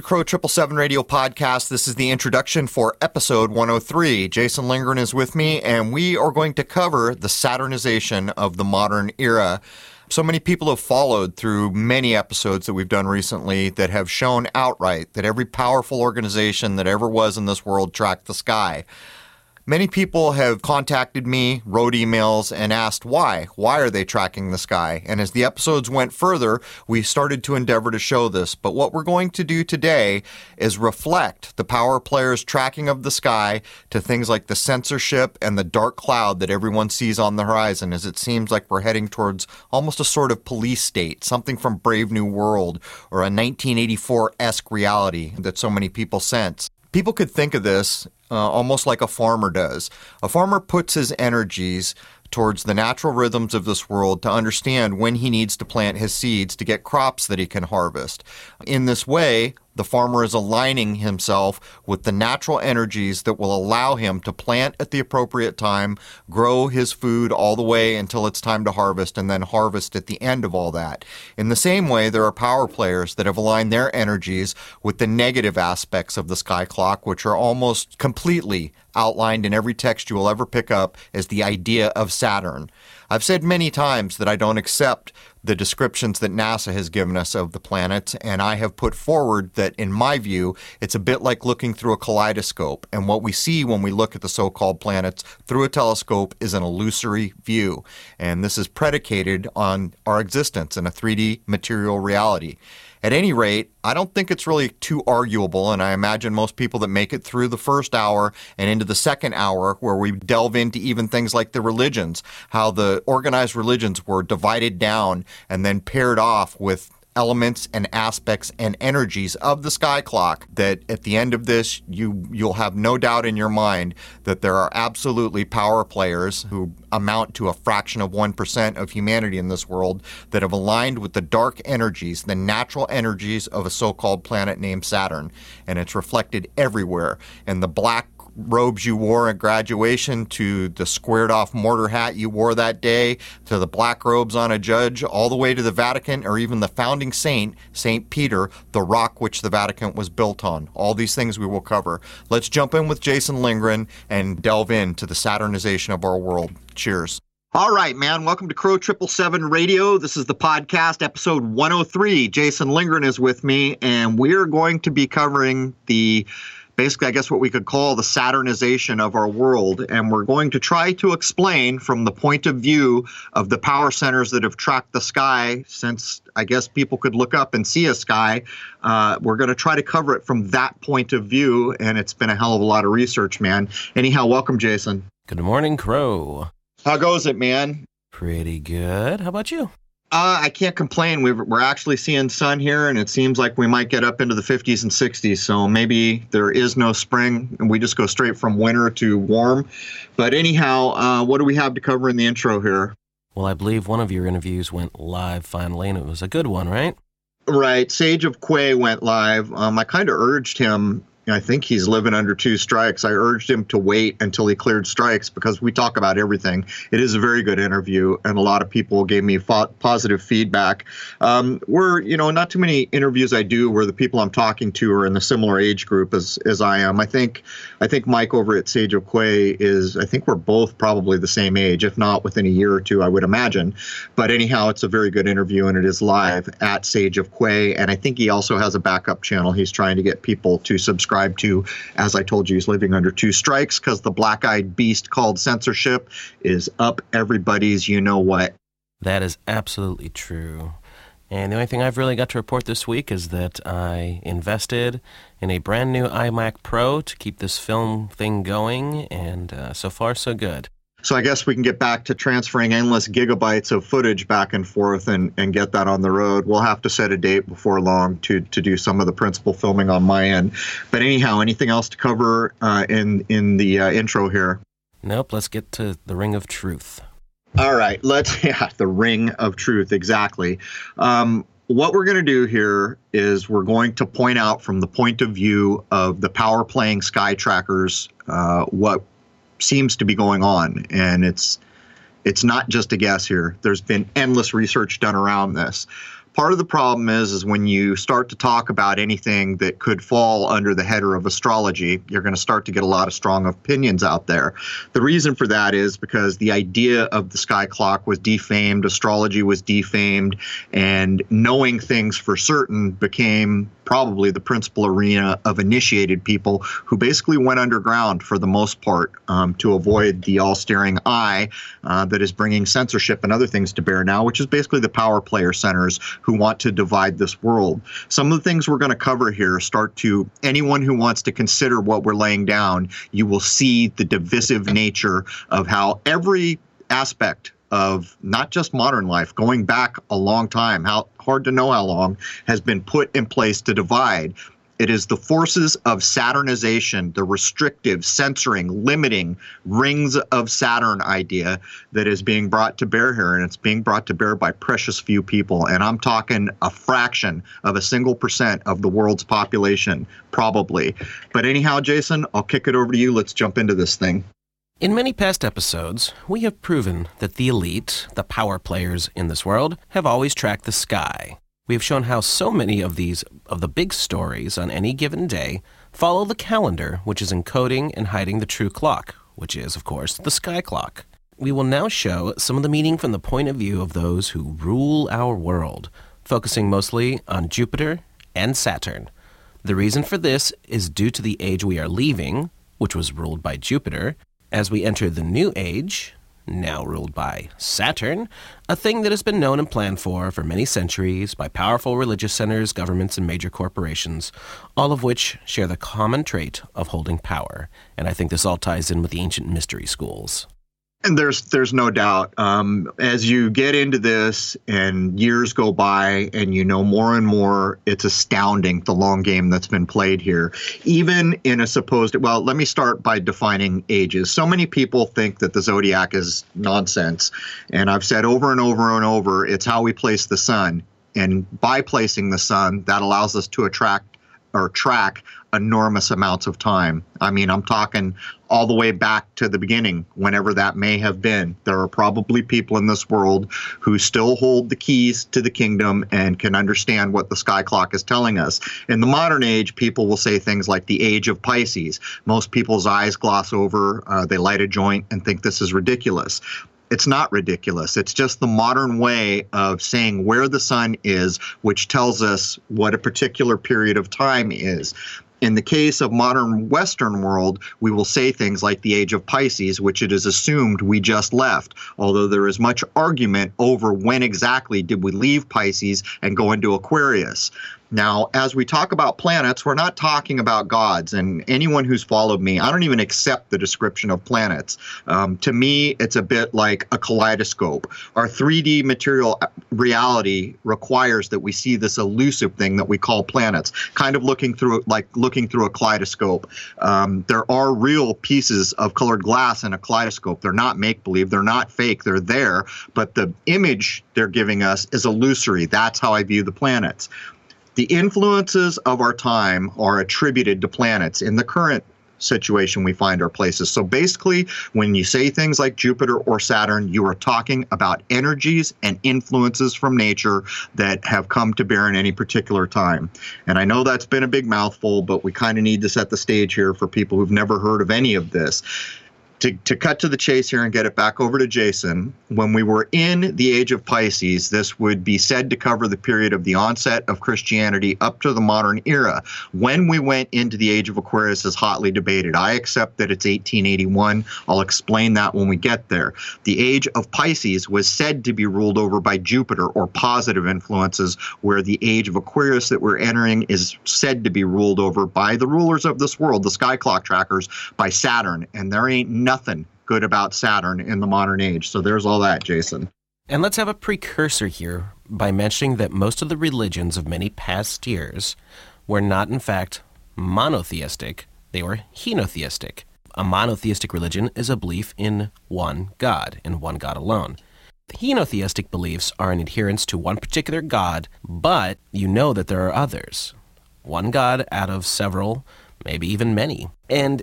To Crow Triple Seven Radio Podcast. This is the introduction for episode 103. Jason Lindgren is with me, and we are going to cover the Saturnization of the modern era. So many people have followed through many episodes that we've done recently that have shown outright that every powerful organization that ever was in this world tracked the sky. Many people have contacted me, wrote emails, and asked why. Why are they tracking the sky? And as the episodes went further, we started to endeavor to show this. But what we're going to do today is reflect the power players' tracking of the sky to things like the censorship and the dark cloud that everyone sees on the horizon, as it seems like we're heading towards almost a sort of police state, something from Brave New World or a 1984 esque reality that so many people sense. People could think of this uh, almost like a farmer does. A farmer puts his energies towards the natural rhythms of this world to understand when he needs to plant his seeds to get crops that he can harvest. In this way, the farmer is aligning himself with the natural energies that will allow him to plant at the appropriate time, grow his food all the way until it's time to harvest, and then harvest at the end of all that. In the same way, there are power players that have aligned their energies with the negative aspects of the sky clock, which are almost completely outlined in every text you will ever pick up as the idea of Saturn. I've said many times that I don't accept the descriptions that NASA has given us of the planets, and I have put forward that, in my view, it's a bit like looking through a kaleidoscope. And what we see when we look at the so called planets through a telescope is an illusory view. And this is predicated on our existence in a 3D material reality. At any rate, I don't think it's really too arguable, and I imagine most people that make it through the first hour and into the second hour, where we delve into even things like the religions, how the organized religions were divided down and then paired off with elements and aspects and energies of the sky clock that at the end of this you you'll have no doubt in your mind that there are absolutely power players who amount to a fraction of 1% of humanity in this world that have aligned with the dark energies the natural energies of a so-called planet named Saturn. And it's reflected everywhere and the black robes you wore at graduation to the squared off mortar hat you wore that day to the black robes on a judge, all the way to the Vatican or even the founding saint, St. Peter, the rock which the Vatican was built on. All these things we will cover. Let's jump in with Jason Lindgren and delve into the Saturnization of our world. Cheers. All right, man. Welcome to Crow Triple Seven Radio. This is the podcast, episode 103. Jason Lindgren is with me, and we're going to be covering the basically, I guess, what we could call the Saturnization of our world. And we're going to try to explain from the point of view of the power centers that have tracked the sky since I guess people could look up and see a sky. Uh, we're going to try to cover it from that point of view. And it's been a hell of a lot of research, man. Anyhow, welcome, Jason. Good morning, Crow. How goes it, man? Pretty good. How about you? Uh, I can't complain. we are actually seeing sun here, and it seems like we might get up into the 50s and 60s. So maybe there is no spring, and we just go straight from winter to warm. But anyhow, uh, what do we have to cover in the intro here? Well, I believe one of your interviews went live finally, and it was a good one, right? Right. Sage of Quay went live. Um, I kind of urged him I think he's living under two strikes. I urged him to wait until he cleared strikes because we talk about everything. It is a very good interview, and a lot of people gave me fo- positive feedback. Um, we're, you know, not too many interviews I do where the people I'm talking to are in the similar age group as, as I am. I think, I think Mike over at Sage of Quay is, I think we're both probably the same age, if not within a year or two, I would imagine. But anyhow, it's a very good interview, and it is live at Sage of Quay. And I think he also has a backup channel. He's trying to get people to subscribe subscribe to. As I told you, he's living under two strikes because the black eyed beast called censorship is up everybody's you know what. That is absolutely true. And the only thing I've really got to report this week is that I invested in a brand new iMac Pro to keep this film thing going, and uh, so far, so good. So I guess we can get back to transferring endless gigabytes of footage back and forth and, and get that on the road. We'll have to set a date before long to, to do some of the principal filming on my end. But anyhow, anything else to cover uh, in in the uh, intro here? Nope. Let's get to the Ring of Truth. All right. Let's yeah, the Ring of Truth exactly. Um, what we're going to do here is we're going to point out from the point of view of the power playing sky trackers uh, what seems to be going on, and it's it's not just a guess here. There's been endless research done around this. Part of the problem is is when you start to talk about anything that could fall under the header of astrology, you're going to start to get a lot of strong opinions out there. The reason for that is because the idea of the sky clock was defamed, astrology was defamed, and knowing things for certain became probably the principal arena of initiated people who basically went underground for the most part um, to avoid the all staring eye uh, that is bringing censorship and other things to bear now, which is basically the power player centers who want to divide this world. Some of the things we're going to cover here start to anyone who wants to consider what we're laying down, you will see the divisive nature of how every aspect of not just modern life, going back a long time, how hard to know how long, has been put in place to divide. It is the forces of Saturnization, the restrictive, censoring, limiting rings of Saturn idea that is being brought to bear here. And it's being brought to bear by precious few people. And I'm talking a fraction of a single percent of the world's population, probably. But anyhow, Jason, I'll kick it over to you. Let's jump into this thing. In many past episodes, we have proven that the elite, the power players in this world, have always tracked the sky. We have shown how so many of these of the big stories on any given day follow the calendar, which is encoding and hiding the true clock, which is, of course, the sky clock. We will now show some of the meaning from the point of view of those who rule our world, focusing mostly on Jupiter and Saturn. The reason for this is due to the age we are leaving, which was ruled by Jupiter, as we enter the new age, now ruled by Saturn, a thing that has been known and planned for for many centuries by powerful religious centers, governments, and major corporations, all of which share the common trait of holding power. And I think this all ties in with the ancient mystery schools. And there's there's no doubt. Um, as you get into this and years go by and you know more and more, it's astounding the long game that's been played here. Even in a supposed well, let me start by defining ages. So many people think that the zodiac is nonsense, and I've said over and over and over, it's how we place the sun. And by placing the sun, that allows us to attract or track enormous amounts of time. I mean, I'm talking all the way back to the beginning, whenever that may have been. There are probably people in this world who still hold the keys to the kingdom and can understand what the sky clock is telling us. In the modern age, people will say things like the age of Pisces. Most people's eyes gloss over, uh, they light a joint and think this is ridiculous it's not ridiculous. It's just the modern way of saying where the sun is, which tells us what a particular period of time is. In the case of modern Western world, we will say things like the age of Pisces, which it is assumed we just left, although there is much argument over when exactly did we leave Pisces and go into Aquarius. Now, as we talk about planets, we're not talking about gods. And anyone who's followed me, I don't even accept the description of planets. Um, to me, it's a bit like a kaleidoscope. Our 3D material uh, reality requires that we see this elusive thing that we call planets, kind of looking through like looking through a kaleidoscope. Um, there are real pieces of colored glass in a kaleidoscope. They're not make believe. They're not fake. They're there, but the image they're giving us is illusory. That's how I view the planets. The influences of our time are attributed to planets in the current situation we find our places. So basically, when you say things like Jupiter or Saturn, you are talking about energies and influences from nature that have come to bear in any particular time. And I know that's been a big mouthful, but we kind of need to set the stage here for people who've never heard of any of this to, to cut to the chase here and get it back over to Jason, when we were in the age of Pisces, this would be said to cover the period of the onset of Christianity up to the modern era. When we went into the age of Aquarius is hotly debated. I accept that it's 1881. I'll explain that when we get there. The age of Pisces was said to be ruled over by Jupiter or positive influences, where the age of Aquarius that we're entering is said to be ruled over by the rulers of this world, the sky clock trackers, by Saturn. And there ain't nothing good about Saturn in the modern age. So there's all that, Jason. And let's have a precursor here by mentioning that most of the religions of many past years were not, in fact, monotheistic, they were henotheistic. A monotheistic religion is a belief in one God, and one God alone. Henotheistic beliefs are an adherence to one particular God, but you know that there are others. One God out of several, maybe even many. And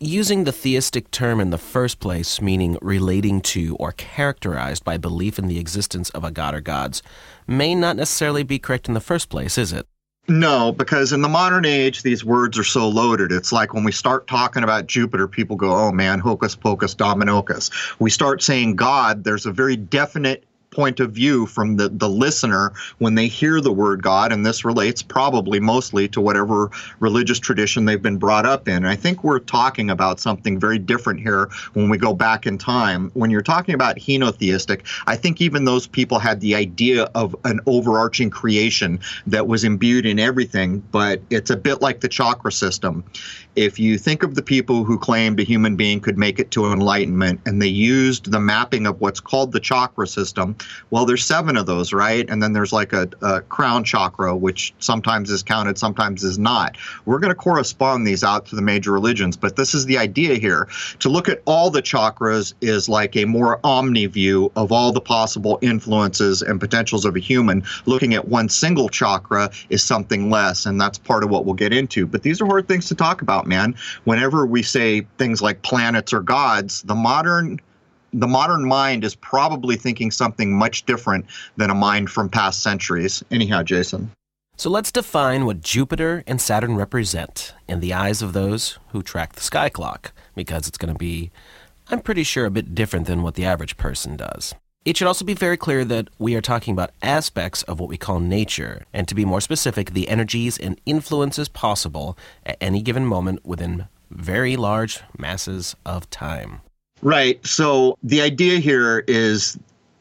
using the theistic term in the first place, meaning relating to or characterized by belief in the existence of a god or gods, may not necessarily be correct in the first place, is it? No, because in the modern age, these words are so loaded. It's like when we start talking about Jupiter, people go, oh man, hocus pocus dominocus. We start saying God, there's a very definite point of view from the, the listener when they hear the word God, and this relates probably mostly to whatever religious tradition they've been brought up in. I think we're talking about something very different here when we go back in time. When you're talking about henotheistic, I think even those people had the idea of an overarching creation that was imbued in everything, but it's a bit like the chakra system if you think of the people who claimed a human being could make it to enlightenment and they used the mapping of what's called the chakra system, well, there's seven of those, right? And then there's like a, a crown chakra, which sometimes is counted, sometimes is not. We're going to correspond these out to the major religions, but this is the idea here. To look at all the chakras is like a more omni view of all the possible influences and potentials of a human. Looking at one single chakra is something less, and that's part of what we'll get into. But these are hard things to talk about about, man. Whenever we say things like planets or gods, the modern the modern mind is probably thinking something much different than a mind from past centuries. Anyhow, Jason. So let's define what Jupiter and Saturn represent in the eyes of those who track the sky clock, because it's going to be, I'm pretty sure, a bit different than what the average person does. It should also be very clear that we are talking about aspects of what we call nature, and to be more specific, the energies and influences possible at any given moment within very large masses of time. Right. So the idea here is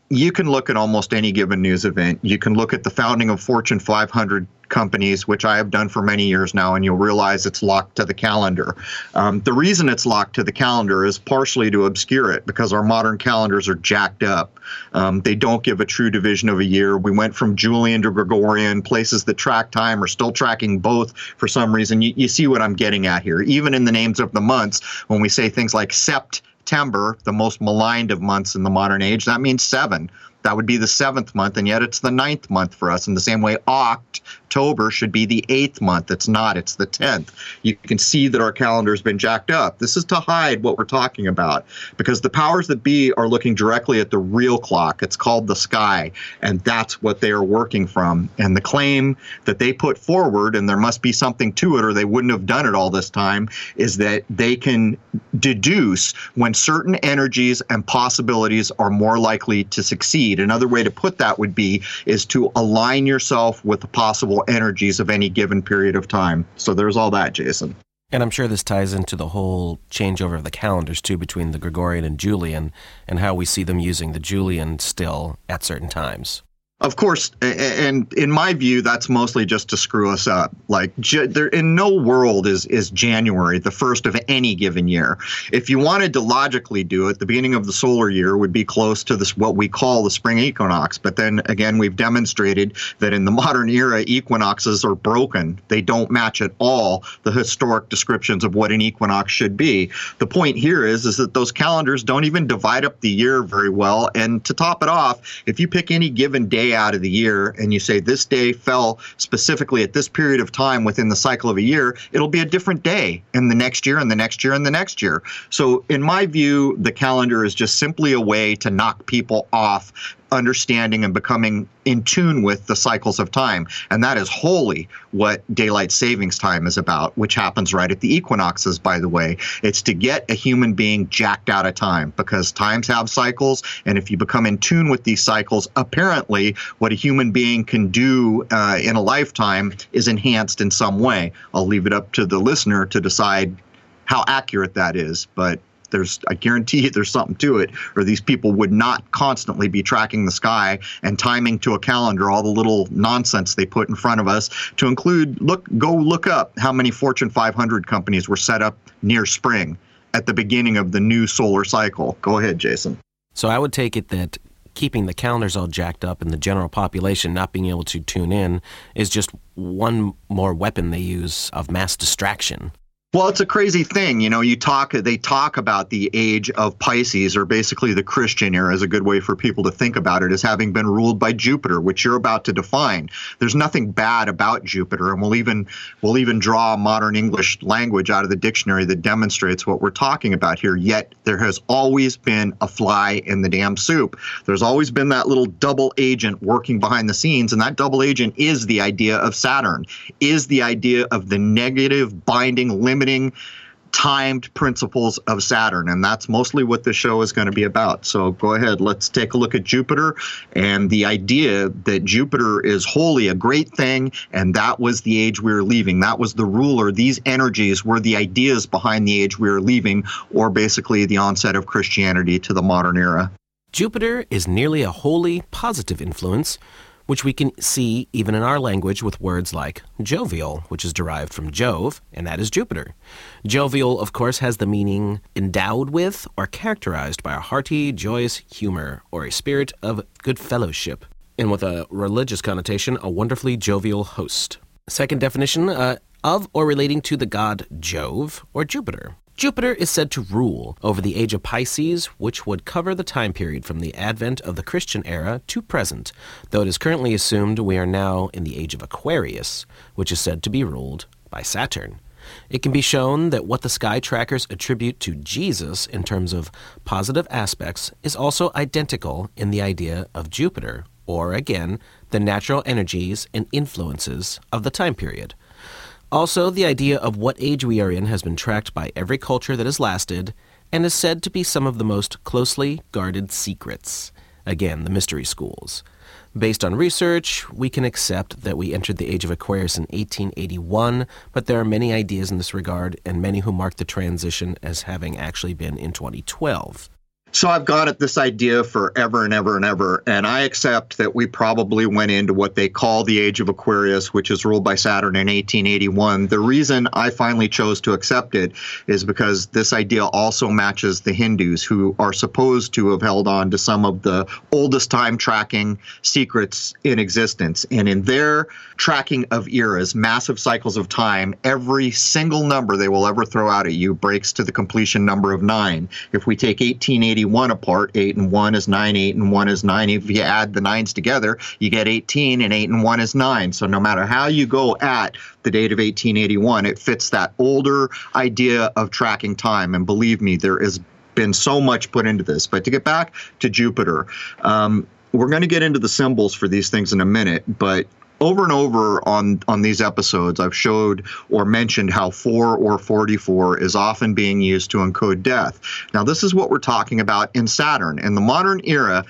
you can look at almost any given news event. You can look at the founding of Fortune 500 companies, which I have done for many years now, and you'll realize it's locked to the calendar. Um, the reason it's locked to the calendar is partially to obscure it because our modern calendars are jacked up. Um, they don't give a true division of a year. We went from Julian to Gregorian. Places that track time are still tracking both for some reason. You, you see what I'm getting at here. Even in the names of the months, when we say things like sept, September, the most maligned of months in the modern age, that means seven. That would be the seventh month, and yet it's the ninth month for us. In the same way, Oct October should be the eighth month. It's not, it's the 10th. You can see that our calendar has been jacked up. This is to hide what we're talking about because the powers that be are looking directly at the real clock. It's called the sky, and that's what they are working from. And the claim that they put forward, and there must be something to it or they wouldn't have done it all this time, is that they can deduce when certain energies and possibilities are more likely to succeed. Another way to put that would be is to align yourself with the possible energies of any given period of time. So there's all that, Jason. And I'm sure this ties into the whole changeover of the calendars too between the Gregorian and Julian and how we see them using the Julian still at certain times. Of course, and in my view, that's mostly just to screw us up. Like, there, in no world is is January the first of any given year. If you wanted to logically do it, the beginning of the solar year would be close to this what we call the spring equinox. But then again, we've demonstrated that in the modern era, equinoxes are broken. They don't match at all the historic descriptions of what an equinox should be. The point here is is that those calendars don't even divide up the year very well. And to top it off, if you pick any given day out of the year and you say this day fell specifically at this period of time within the cycle of a year, it'll be a different day in the next year and the next year and the next year. So, in my view, the calendar is just simply a way to knock people off understanding and becoming in tune with the cycles of time. And that is wholly what daylight savings time is about, which happens right at the equinoxes, by the way. It's to get a human being jacked out of time because times have cycles. And if you become in tune with these cycles, apparently what a human being can do uh, in a lifetime is enhanced in some way. I'll leave it up to the listener to decide how accurate that is. But there's I guarantee you there's something to it, or these people would not constantly be tracking the sky and timing to a calendar all the little nonsense they put in front of us to include look go look up how many Fortune 500 companies were set up near spring at the beginning of the new solar cycle. Go ahead, Jason. So I would take it that keeping the calendars all jacked up and the general population not being able to tune in is just one more weapon they use of mass distraction. Well, it's a crazy thing. You know, you talk, they talk about the age of Pisces, or basically the Christian era, is a good way for people to think about it, as having been ruled by Jupiter, which you're about to define. There's nothing bad about Jupiter, and we'll even we'll even draw modern English language out of the dictionary that demonstrates what we're talking about here. Yet there has always been a fly in the damn soup. There's always been that little double agent working behind the scenes, and that double agent is the idea of Saturn, is the idea of the negative binding limit limiting timed principles of Saturn. And that's mostly what the show is going to be about. So go ahead, let's take a look at Jupiter and the idea that Jupiter is wholly a great thing. And that was the age we were leaving. That was the ruler. These energies were the ideas behind the age we were leaving, or basically the onset of Christianity to the modern era. Jupiter is nearly a wholly positive influence which we can see even in our language with words like jovial, which is derived from Jove, and that is Jupiter. Jovial, of course, has the meaning endowed with or characterized by a hearty, joyous humor or a spirit of good fellowship, and with a religious connotation, a wonderfully jovial host. Second definition uh, of or relating to the god Jove or Jupiter. Jupiter is said to rule over the age of Pisces, which would cover the time period from the advent of the Christian era to present, though it is currently assumed we are now in the age of Aquarius, which is said to be ruled by Saturn. It can be shown that what the sky trackers attribute to Jesus in terms of positive aspects is also identical in the idea of Jupiter, or again, the natural energies and influences of the time period. Also, the idea of what age we are in has been tracked by every culture that has lasted and is said to be some of the most closely guarded secrets. Again, the mystery schools. Based on research, we can accept that we entered the age of Aquarius in 1881, but there are many ideas in this regard, and many who mark the transition as having actually been in 2012. So I've got at this idea forever and ever and ever, and I accept that we probably went into what they call the age of Aquarius, which is ruled by Saturn in 1881. The reason I finally chose to accept it is because this idea also matches the Hindus, who are supposed to have held on to some of the oldest time tracking secrets in existence. And in their tracking of eras, massive cycles of time, every single number they will ever throw out at you breaks to the completion number of nine. If we take 1880 81 apart. 8 and 1 is 9, 8 and 1 is 9. If you add the nines together, you get 18, and 8 and 1 is 9. So no matter how you go at the date of 1881, it fits that older idea of tracking time. And believe me, there has been so much put into this. But to get back to Jupiter, um, we're going to get into the symbols for these things in a minute, but over and over on on these episodes i've showed or mentioned how 4 or 44 is often being used to encode death. Now this is what we're talking about in saturn. In the modern era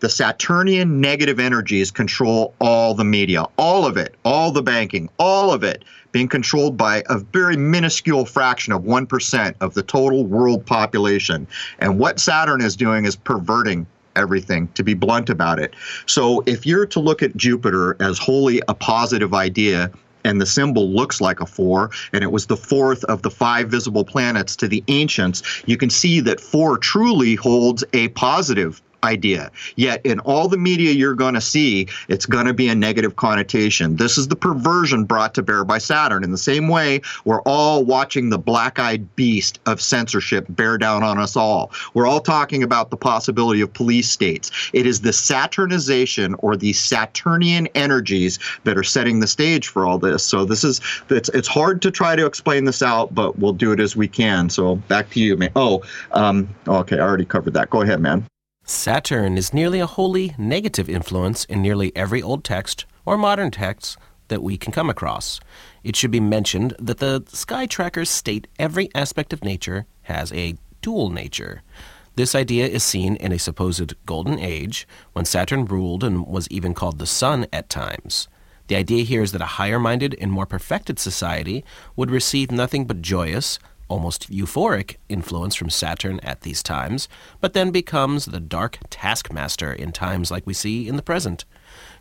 the saturnian negative energies control all the media all of it all the banking all of it being controlled by a very minuscule fraction of 1% of the total world population. And what saturn is doing is perverting everything, to be blunt about it. So if you're to look at Jupiter as wholly a positive idea, and the symbol looks like a four, and it was the fourth of the five visible planets to the ancients, you can see that four truly holds a positive idea. Yet in all the media you're going to see, it's going to be a negative connotation. This is the perversion brought to bear by Saturn. In the same way, we're all watching the black eyed beast of censorship bear down on us all. We're all talking about the possibility of police states. It is the Saturnization or the Saturnian energies that are setting the stage for all this. So this is it's it's hard to try to explain this out, but we'll do it as we can. So back to you, man. Oh, um, okay, I already covered that. Go ahead, man. Saturn is nearly a wholly negative influence in nearly every old text or modern text that we can come across. It should be mentioned that the sky trackers state every aspect of nature has a dual nature. This idea is seen in a supposed golden age when Saturn ruled and was even called the sun at times. The idea here is that a higher minded and more perfected society would receive nothing but joyous, almost euphoric influence from Saturn at these times, but then becomes the dark taskmaster in times like we see in the present.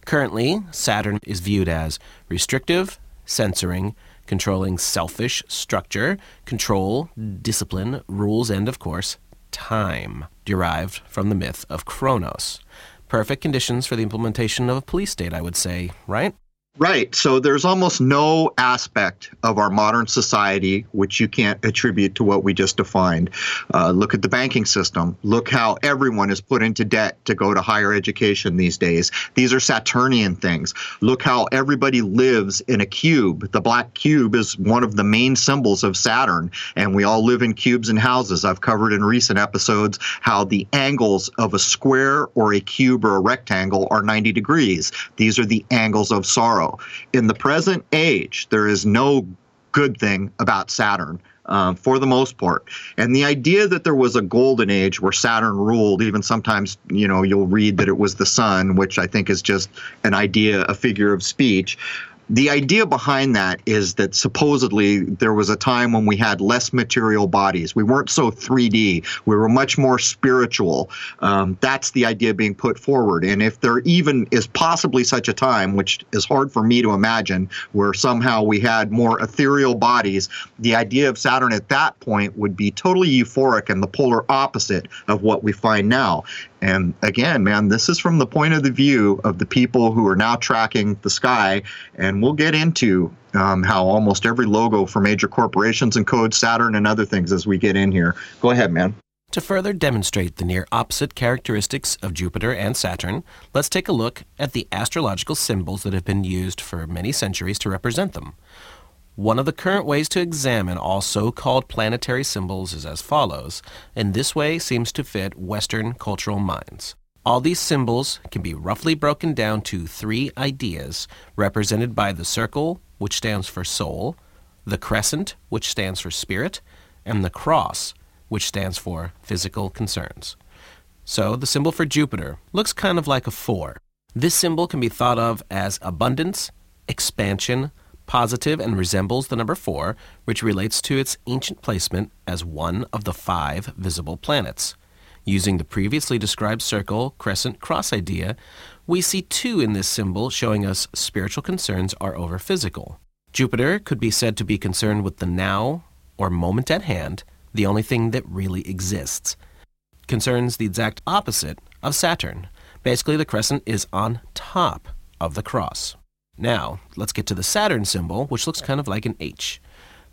Currently, Saturn is viewed as restrictive, censoring, controlling selfish structure, control, discipline, rules, and, of course, time, derived from the myth of Kronos. Perfect conditions for the implementation of a police state, I would say, right? Right. So there's almost no aspect of our modern society which you can't attribute to what we just defined. Uh, look at the banking system. Look how everyone is put into debt to go to higher education these days. These are Saturnian things. Look how everybody lives in a cube. The black cube is one of the main symbols of Saturn, and we all live in cubes and houses. I've covered in recent episodes how the angles of a square or a cube or a rectangle are 90 degrees. These are the angles of sorrow. In the present age, there is no good thing about Saturn. Um, for the most part. And the idea that there was a golden age where Saturn ruled, even sometimes, you know, you'll read that it was the sun, which I think is just an idea, a figure of speech the idea behind that is that supposedly there was a time when we had less material bodies. We weren't so 3D. We were much more spiritual. Um, that's the idea being put forward. And if there even is possibly such a time, which is hard for me to imagine, where somehow we had more ethereal bodies, the idea of Saturn at that point would be totally euphoric and the polar opposite of what we find now. And again, man, this is from the point of the view of the people who are now tracking the sky. And we'll get into um, how almost every logo for major corporations encodes Saturn and other things as we get in here. Go ahead, man. To further demonstrate the near opposite characteristics of Jupiter and Saturn, let's take a look at the astrological symbols that have been used for many centuries to represent them. One of the current ways to examine all so called planetary symbols is as follows, and this way seems to fit Western cultural minds. All these symbols can be roughly broken down to three ideas represented by the circle, which stands for soul, the crescent, which stands for spirit, and the cross, which stands for physical concerns. So the symbol for Jupiter looks kind of like a four. This symbol can be thought of as abundance, expansion, positive and resembles the number 4, which relates to its ancient placement as one of the five visible planets. Using the previously described circle, crescent, cross idea, we see two in this symbol showing us spiritual concerns are over physical. Jupiter could be said to be concerned with the now or moment at hand, the only thing that really exists. Concerns the exact opposite of Saturn. Basically, the crescent is on top of the cross. Now, let's get to the Saturn symbol, which looks kind of like an H.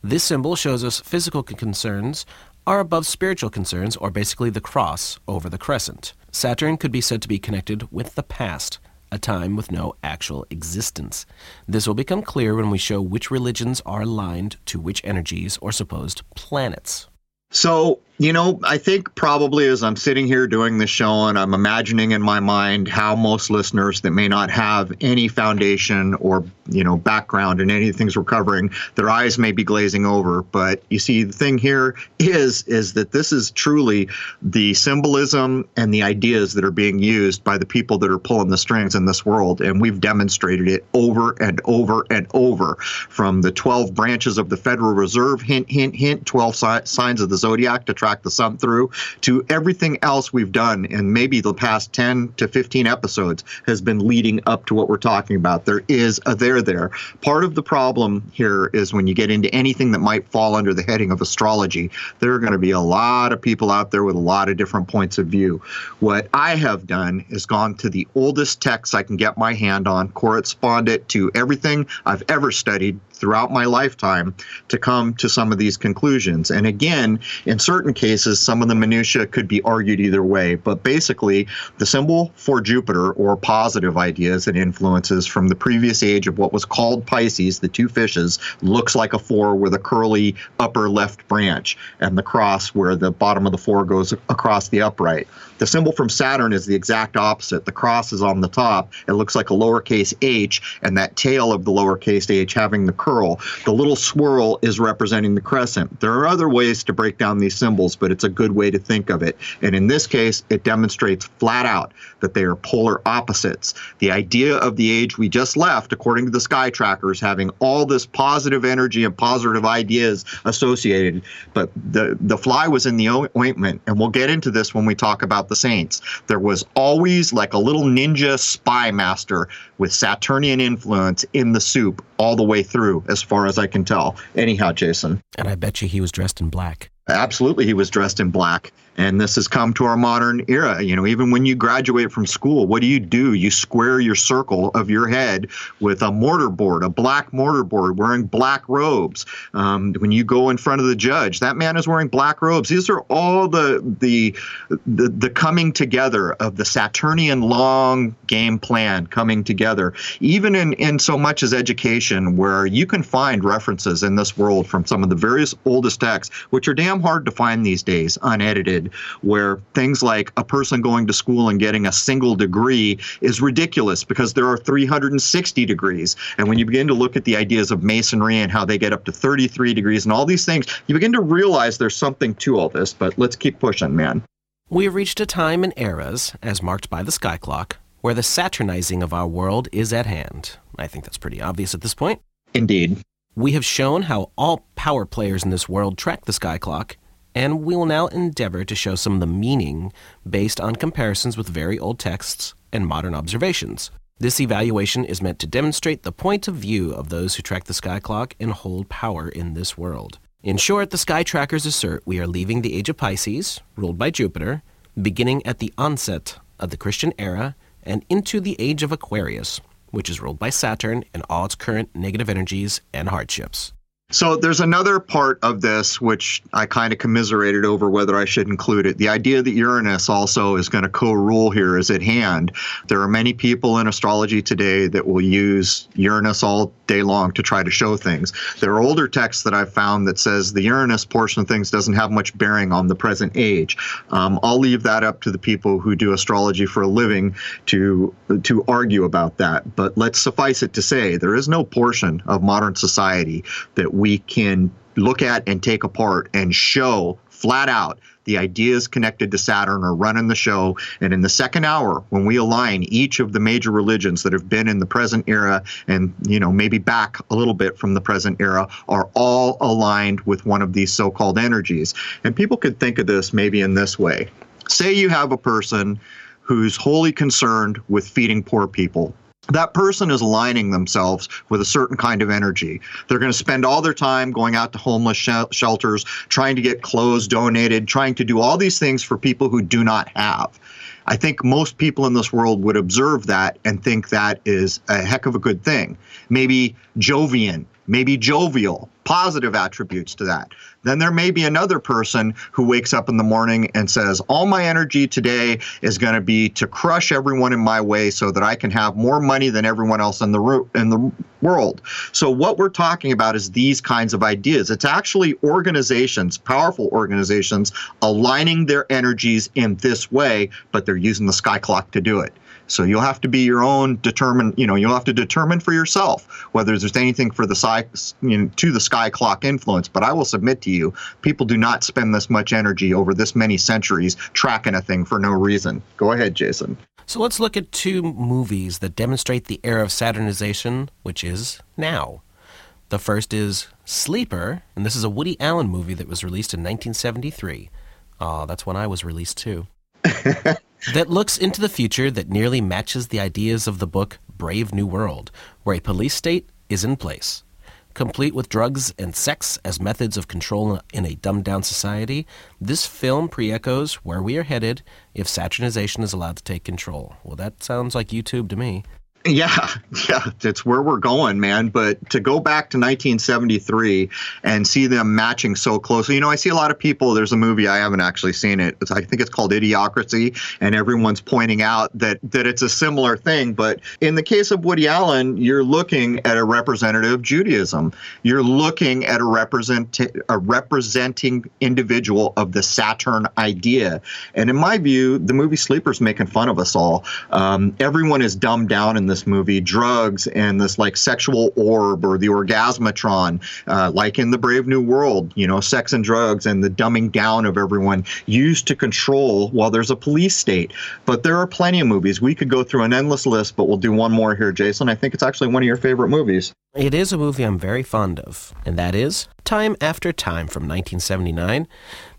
This symbol shows us physical concerns are above spiritual concerns, or basically the cross over the crescent. Saturn could be said to be connected with the past, a time with no actual existence. This will become clear when we show which religions are aligned to which energies or supposed planets. So, you know, I think probably as I'm sitting here doing this show and I'm imagining in my mind how most listeners that may not have any foundation or, you know, background in any of the things we're covering, their eyes may be glazing over. But you see, the thing here is, is that this is truly the symbolism and the ideas that are being used by the people that are pulling the strings in this world. And we've demonstrated it over and over and over from the 12 branches of the Federal Reserve, hint, hint, hint, 12 si- signs of the zodiac to track the sun through to everything else we've done in maybe the past 10 to 15 episodes has been leading up to what we're talking about. There is a there there. Part of the problem here is when you get into anything that might fall under the heading of astrology, there are going to be a lot of people out there with a lot of different points of view. What I have done is gone to the oldest texts I can get my hand on, correspond it to everything I've ever studied throughout my lifetime to come to some of these conclusions. And again, in certain cases, some of the minutiae could be argued either way. But basically, the symbol for Jupiter, or positive ideas and influences from the previous age of what was called Pisces, the two fishes, looks like a four with a curly upper left branch, and the cross where the bottom of the four goes across the upright. The symbol from Saturn is the exact opposite. The cross is on the top. It looks like a lowercase h, and that tail of the lowercase h having the curl. The little swirl is representing the crescent. There are other ways to break down these symbols, but it's a good way to think of it. And in this case, it demonstrates flat out that they are polar opposites. The idea of the age we just left, according to the sky trackers, having all this positive energy and positive ideas associated, but the, the fly was in the ointment. And we'll get into this when we talk about about the Saints. There was always like a little ninja spy master with Saturnian influence in the soup all the way through, as far as I can tell. Anyhow, Jason. And I bet you he was dressed in black. Absolutely, he was dressed in black. And this has come to our modern era. You know, even when you graduate from school, what do you do? You square your circle of your head with a mortar board, a black mortar board, wearing black robes. Um, when you go in front of the judge, that man is wearing black robes. These are all the the the, the coming together of the Saturnian long game plan coming together. Even in in so much as education, where you can find references in this world from some of the various oldest texts, which are damn hard to find these days, unedited where things like a person going to school and getting a single degree is ridiculous because there are 360 degrees. And when you begin to look at the ideas of masonry and how they get up to 33 degrees and all these things, you begin to realize there's something to all this. But let's keep pushing, man. We have reached a time in eras, as marked by the sky clock, where the Saturnizing of our world is at hand. I think that's pretty obvious at this point. Indeed. We have shown how all power players in this world track the sky clock, and we will now endeavor to show some of the meaning based on comparisons with very old texts and modern observations. This evaluation is meant to demonstrate the point of view of those who track the sky clock and hold power in this world. In short, the sky trackers assert we are leaving the age of Pisces, ruled by Jupiter, beginning at the onset of the Christian era, and into the age of Aquarius, which is ruled by Saturn and all its current negative energies and hardships. So there's another part of this which I kind of commiserated over whether I should include it. The idea that Uranus also is going to co-rule here is at hand. There are many people in astrology today that will use Uranus all day long to try to show things. There are older texts that I've found that says the Uranus portion of things doesn't have much bearing on the present age. Um, I'll leave that up to the people who do astrology for a living to to argue about that. But let's suffice it to say there is no portion of modern society that we can look at and take apart and show flat out the ideas connected to Saturn are running the show. And in the second hour, when we align each of the major religions that have been in the present era and, you know, maybe back a little bit from the present era, are all aligned with one of these so called energies. And people could think of this maybe in this way say you have a person who's wholly concerned with feeding poor people that person is aligning themselves with a certain kind of energy. They're going to spend all their time going out to homeless sh- shelters, trying to get clothes donated, trying to do all these things for people who do not have. I think most people in this world would observe that and think that is a heck of a good thing. Maybe Jovian, maybe jovial, positive attributes to that. Then there may be another person who wakes up in the morning and says, All my energy today is going to be to crush everyone in my way so that I can have more money than everyone else in the, in the world. So, what we're talking about is these kinds of ideas. It's actually organizations, powerful organizations, aligning their energies in this way, but they're using the sky clock to do it. So you'll have to be your own determine. You know, you'll have to determine for yourself whether there's anything for the sky, you know, to the sky clock influence. But I will submit to you, people do not spend this much energy over this many centuries tracking a thing for no reason. Go ahead, Jason. So let's look at two movies that demonstrate the era of Saturnization, which is now. The first is Sleeper, and this is a Woody Allen movie that was released in 1973. Oh, ah, that's when I was released too. that looks into the future that nearly matches the ideas of the book Brave New World, where a police state is in place. Complete with drugs and sex as methods of control in a dumbed down society, this film pre echoes where we are headed if Saturnization is allowed to take control. Well, that sounds like YouTube to me. Yeah, yeah, that's where we're going, man. But to go back to 1973 and see them matching so closely, you know, I see a lot of people. There's a movie I haven't actually seen it. It's, I think it's called Idiocracy, and everyone's pointing out that that it's a similar thing. But in the case of Woody Allen, you're looking at a representative of Judaism. You're looking at a represent a representing individual of the Saturn idea. And in my view, the movie Sleeper's making fun of us all. Um, everyone is dumbed down in this this movie drugs and this like sexual orb or the orgasmatron, uh, like in the Brave New World, you know, sex and drugs and the dumbing down of everyone used to control while there's a police state. But there are plenty of movies. We could go through an endless list, but we'll do one more here, Jason. I think it's actually one of your favorite movies. It is a movie I'm very fond of, and that is Time After Time from 1979.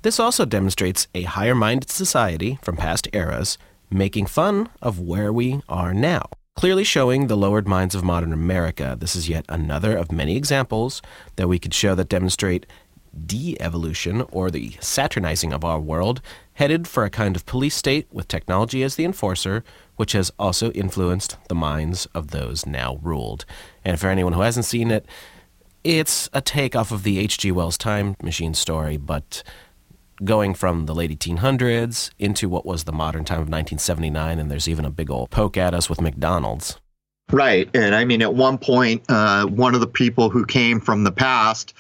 This also demonstrates a higher minded society from past eras making fun of where we are now. Clearly showing the lowered minds of modern America, this is yet another of many examples that we could show that demonstrate de evolution, or the Saturnizing of our world, headed for a kind of police state with technology as the enforcer, which has also influenced the minds of those now ruled. And for anyone who hasn't seen it, it's a take off of the H.G. Wells Time Machine story, but going from the late 1800s into what was the modern time of 1979, and there's even a big old poke at us with McDonald's. Right. And I mean, at one point, uh, one of the people who came from the past,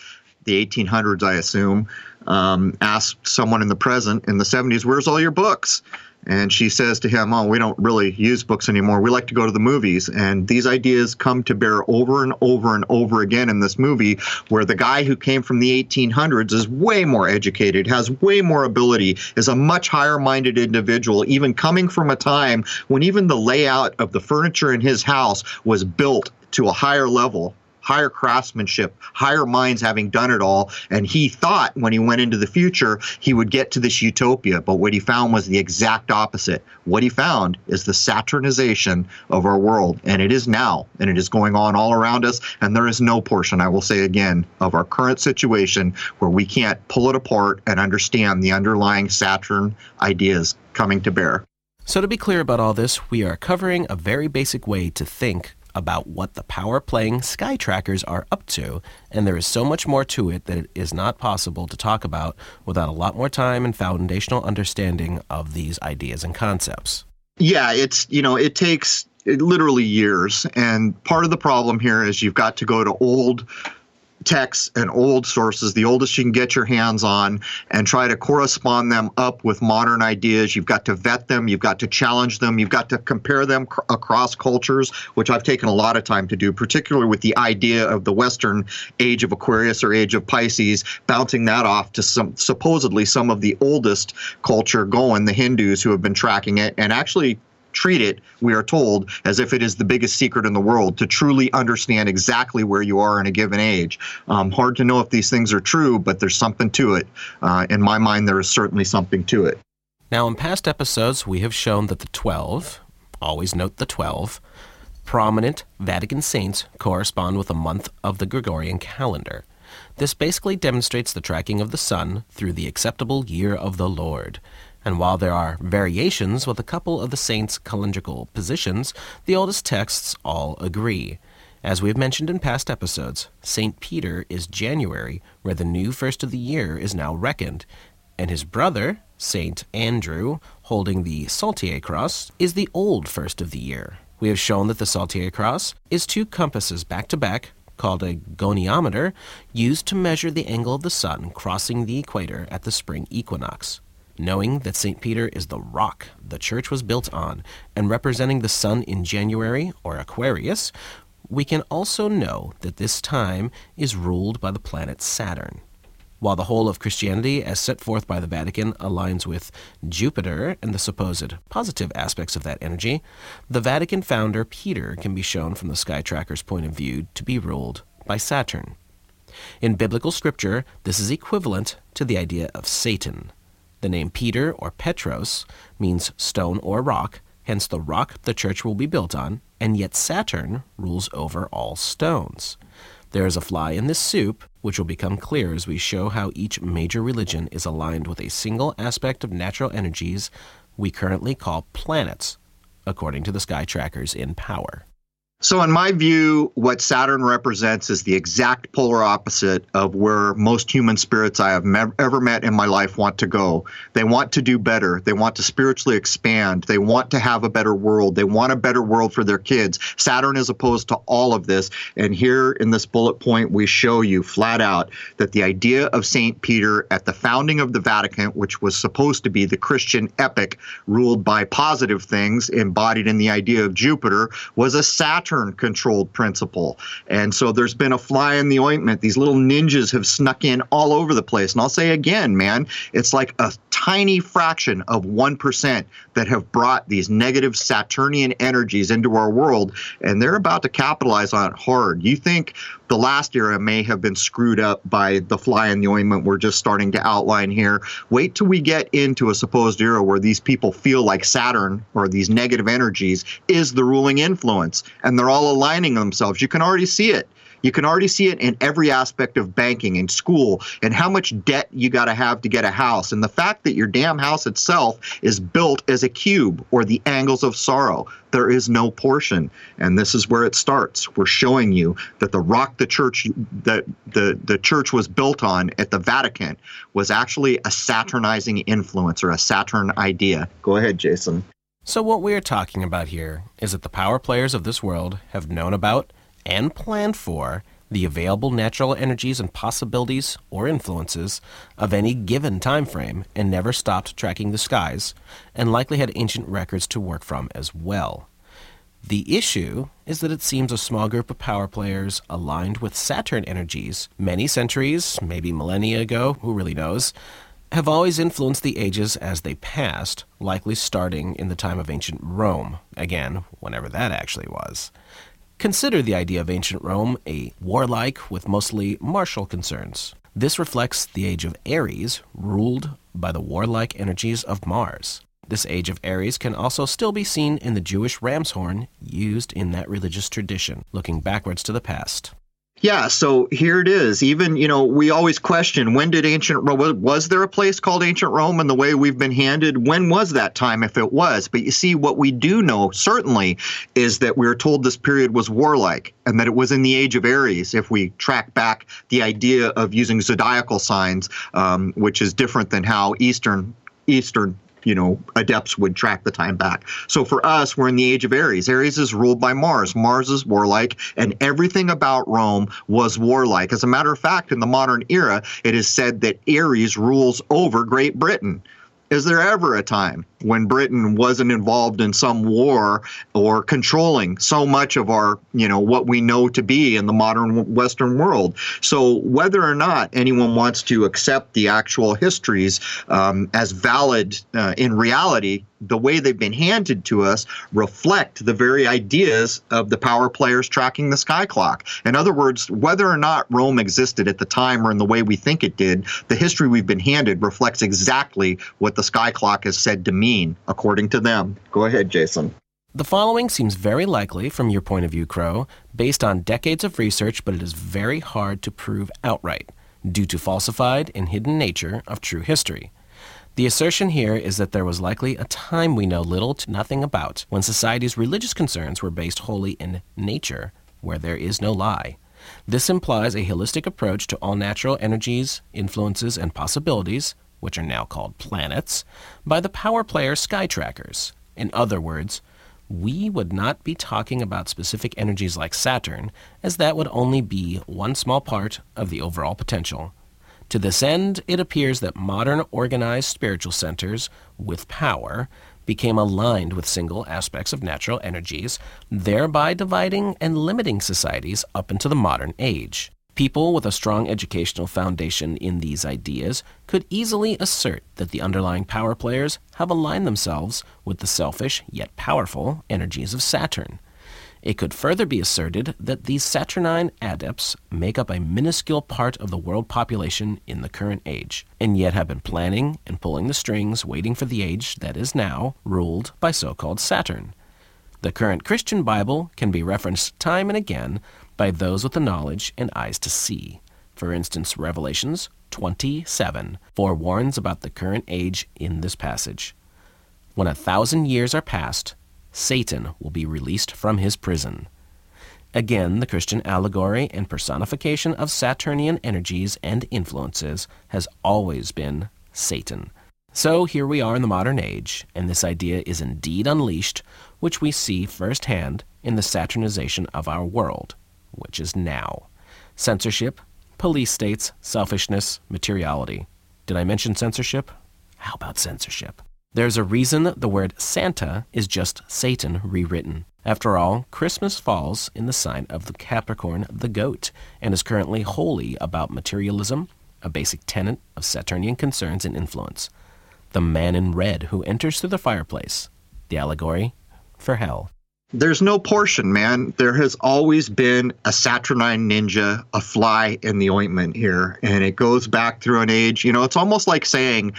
the 1800s, I assume, um, asked someone in the present in the 70s, Where's all your books? And she says to him, Oh, we don't really use books anymore. We like to go to the movies. And these ideas come to bear over and over and over again in this movie, where the guy who came from the 1800s is way more educated, has way more ability, is a much higher minded individual, even coming from a time when even the layout of the furniture in his house was built to a higher level higher craftsmanship, higher minds having done it all. And he thought when he went into the future, he would get to this utopia. But what he found was the exact opposite. What he found is the Saturnization of our world. And it is now, and it is going on all around us. And there is no portion, I will say again, of our current situation where we can't pull it apart and understand the underlying Saturn ideas coming to bear. So, to be clear about all this, we are covering a very basic way to think about what the power playing sky trackers are up to, and there is so much more to it that it is not possible to talk about without a lot more time and foundational understanding of these ideas and concepts. Yeah, it's, you know, it takes literally years. And part of the problem here is you've got to go to old texts and old sources, the oldest you can get your hands on, and try to correspond them up with modern ideas. You've got to vet them, you've got to challenge them, you've got to compare them cr- across cultures, which I've taken a lot of time to do, particularly with the idea of the Western age of Aquarius or age of Pisces, bouncing that off to some supposedly some of the oldest culture going, the Hindus who have been tracking it, and actually treat it, we are told, as if it is the biggest secret in the world to truly understand exactly where you are in a given age. Um, hard to know if these things are true, but there's something to it. Uh, in my mind, there is certainly something to it. Now, in past episodes, we have shown that the 12, always note the 12, prominent Vatican saints correspond with a month of the Gregorian calendar. This basically demonstrates the tracking of the sun through the acceptable year of the Lord. And while there are variations with a couple of the saints' calendrical positions, the oldest texts all agree. As we have mentioned in past episodes, St. Peter is January, where the new first of the year is now reckoned, and his brother, St. Andrew, holding the Saltire cross, is the old first of the year. We have shown that the Saltire cross is two compasses back to back, called a goniometer, used to measure the angle of the sun crossing the equator at the spring equinox knowing that St. Peter is the rock the church was built on, and representing the sun in January, or Aquarius, we can also know that this time is ruled by the planet Saturn. While the whole of Christianity, as set forth by the Vatican, aligns with Jupiter and the supposed positive aspects of that energy, the Vatican founder Peter can be shown from the Sky Tracker's point of view to be ruled by Saturn. In biblical scripture, this is equivalent to the idea of Satan, the name Peter or Petros means stone or rock, hence the rock the church will be built on, and yet Saturn rules over all stones. There is a fly in this soup, which will become clear as we show how each major religion is aligned with a single aspect of natural energies we currently call planets, according to the sky trackers in power. So, in my view, what Saturn represents is the exact polar opposite of where most human spirits I have me- ever met in my life want to go. They want to do better. They want to spiritually expand. They want to have a better world. They want a better world for their kids. Saturn is opposed to all of this. And here in this bullet point, we show you flat out that the idea of St. Peter at the founding of the Vatican, which was supposed to be the Christian epic ruled by positive things embodied in the idea of Jupiter, was a Saturn Saturn controlled principle. And so there's been a fly in the ointment. These little ninjas have snuck in all over the place. And I'll say again, man, it's like a tiny fraction of 1% that have brought these negative Saturnian energies into our world. And they're about to capitalize on it hard. You think the last era may have been screwed up by the fly in the ointment we're just starting to outline here. Wait till we get into a supposed era where these people feel like Saturn or these negative energies is the ruling influence. And they're all aligning themselves. You can already see it. You can already see it in every aspect of banking and school and how much debt you got to have to get a house. And the fact that your damn house itself is built as a cube or the angles of sorrow. There is no portion. And this is where it starts. We're showing you that the rock the church that the, the church was built on at the Vatican was actually a Saturnizing influence or a Saturn idea. Go ahead, Jason. So, what we're talking about here is that the power players of this world have known about and planned for the available natural energies and possibilities or influences of any given time frame and never stopped tracking the skies and likely had ancient records to work from as well. The issue is that it seems a small group of power players aligned with Saturn energies many centuries, maybe millennia ago, who really knows, have always influenced the ages as they passed, likely starting in the time of ancient Rome, again, whenever that actually was. Consider the idea of ancient Rome a warlike with mostly martial concerns. This reflects the age of Aries, ruled by the warlike energies of Mars. This age of Aries can also still be seen in the Jewish ram's horn used in that religious tradition, looking backwards to the past. Yeah, so here it is. Even, you know, we always question when did ancient Rome, was there a place called ancient Rome and the way we've been handed? When was that time, if it was? But you see, what we do know certainly is that we are told this period was warlike and that it was in the age of Aries, if we track back the idea of using zodiacal signs, um, which is different than how Eastern Eastern you know, adepts would track the time back. So for us, we're in the age of Aries. Aries is ruled by Mars. Mars is warlike, and everything about Rome was warlike. As a matter of fact, in the modern era, it is said that Aries rules over Great Britain. Is there ever a time when Britain wasn't involved in some war or controlling so much of our, you know, what we know to be in the modern Western world. So whether or not anyone wants to accept the actual histories um, as valid uh, in reality, the way they've been handed to us reflect the very ideas of the power players tracking the sky clock. In other words, whether or not Rome existed at the time or in the way we think it did, the history we've been handed reflects exactly what the sky clock is said to mean according to them. Go ahead, Jason. The following seems very likely from your point of view, Crow, based on decades of research, but it is very hard to prove outright due to falsified and hidden nature of true history. The assertion here is that there was likely a time we know little to nothing about when society's religious concerns were based wholly in nature, where there is no lie. This implies a holistic approach to all natural energies, influences, and possibilities, which are now called planets, by the power player sky trackers. In other words, we would not be talking about specific energies like Saturn, as that would only be one small part of the overall potential. To this end, it appears that modern organized spiritual centers with power became aligned with single aspects of natural energies, thereby dividing and limiting societies up into the modern age. People with a strong educational foundation in these ideas could easily assert that the underlying power players have aligned themselves with the selfish yet powerful energies of Saturn. It could further be asserted that these Saturnine adepts make up a minuscule part of the world population in the current age, and yet have been planning and pulling the strings waiting for the age that is now ruled by so called Saturn. The current Christian Bible can be referenced time and again by those with the knowledge and eyes to see. For instance, Revelations 27 forewarns about the current age in this passage. When a thousand years are past, Satan will be released from his prison. Again, the Christian allegory and personification of Saturnian energies and influences has always been Satan. So here we are in the modern age, and this idea is indeed unleashed, which we see firsthand in the Saturnization of our world which is now. Censorship, police states, selfishness, materiality. Did I mention censorship? How about censorship? There's a reason the word Santa is just Satan rewritten. After all, Christmas falls in the sign of the Capricorn, the goat, and is currently wholly about materialism, a basic tenet of Saturnian concerns and influence. The man in red who enters through the fireplace, the allegory for hell. There's no portion, man. There has always been a Saturnine ninja, a fly in the ointment here. And it goes back through an age. You know, it's almost like saying,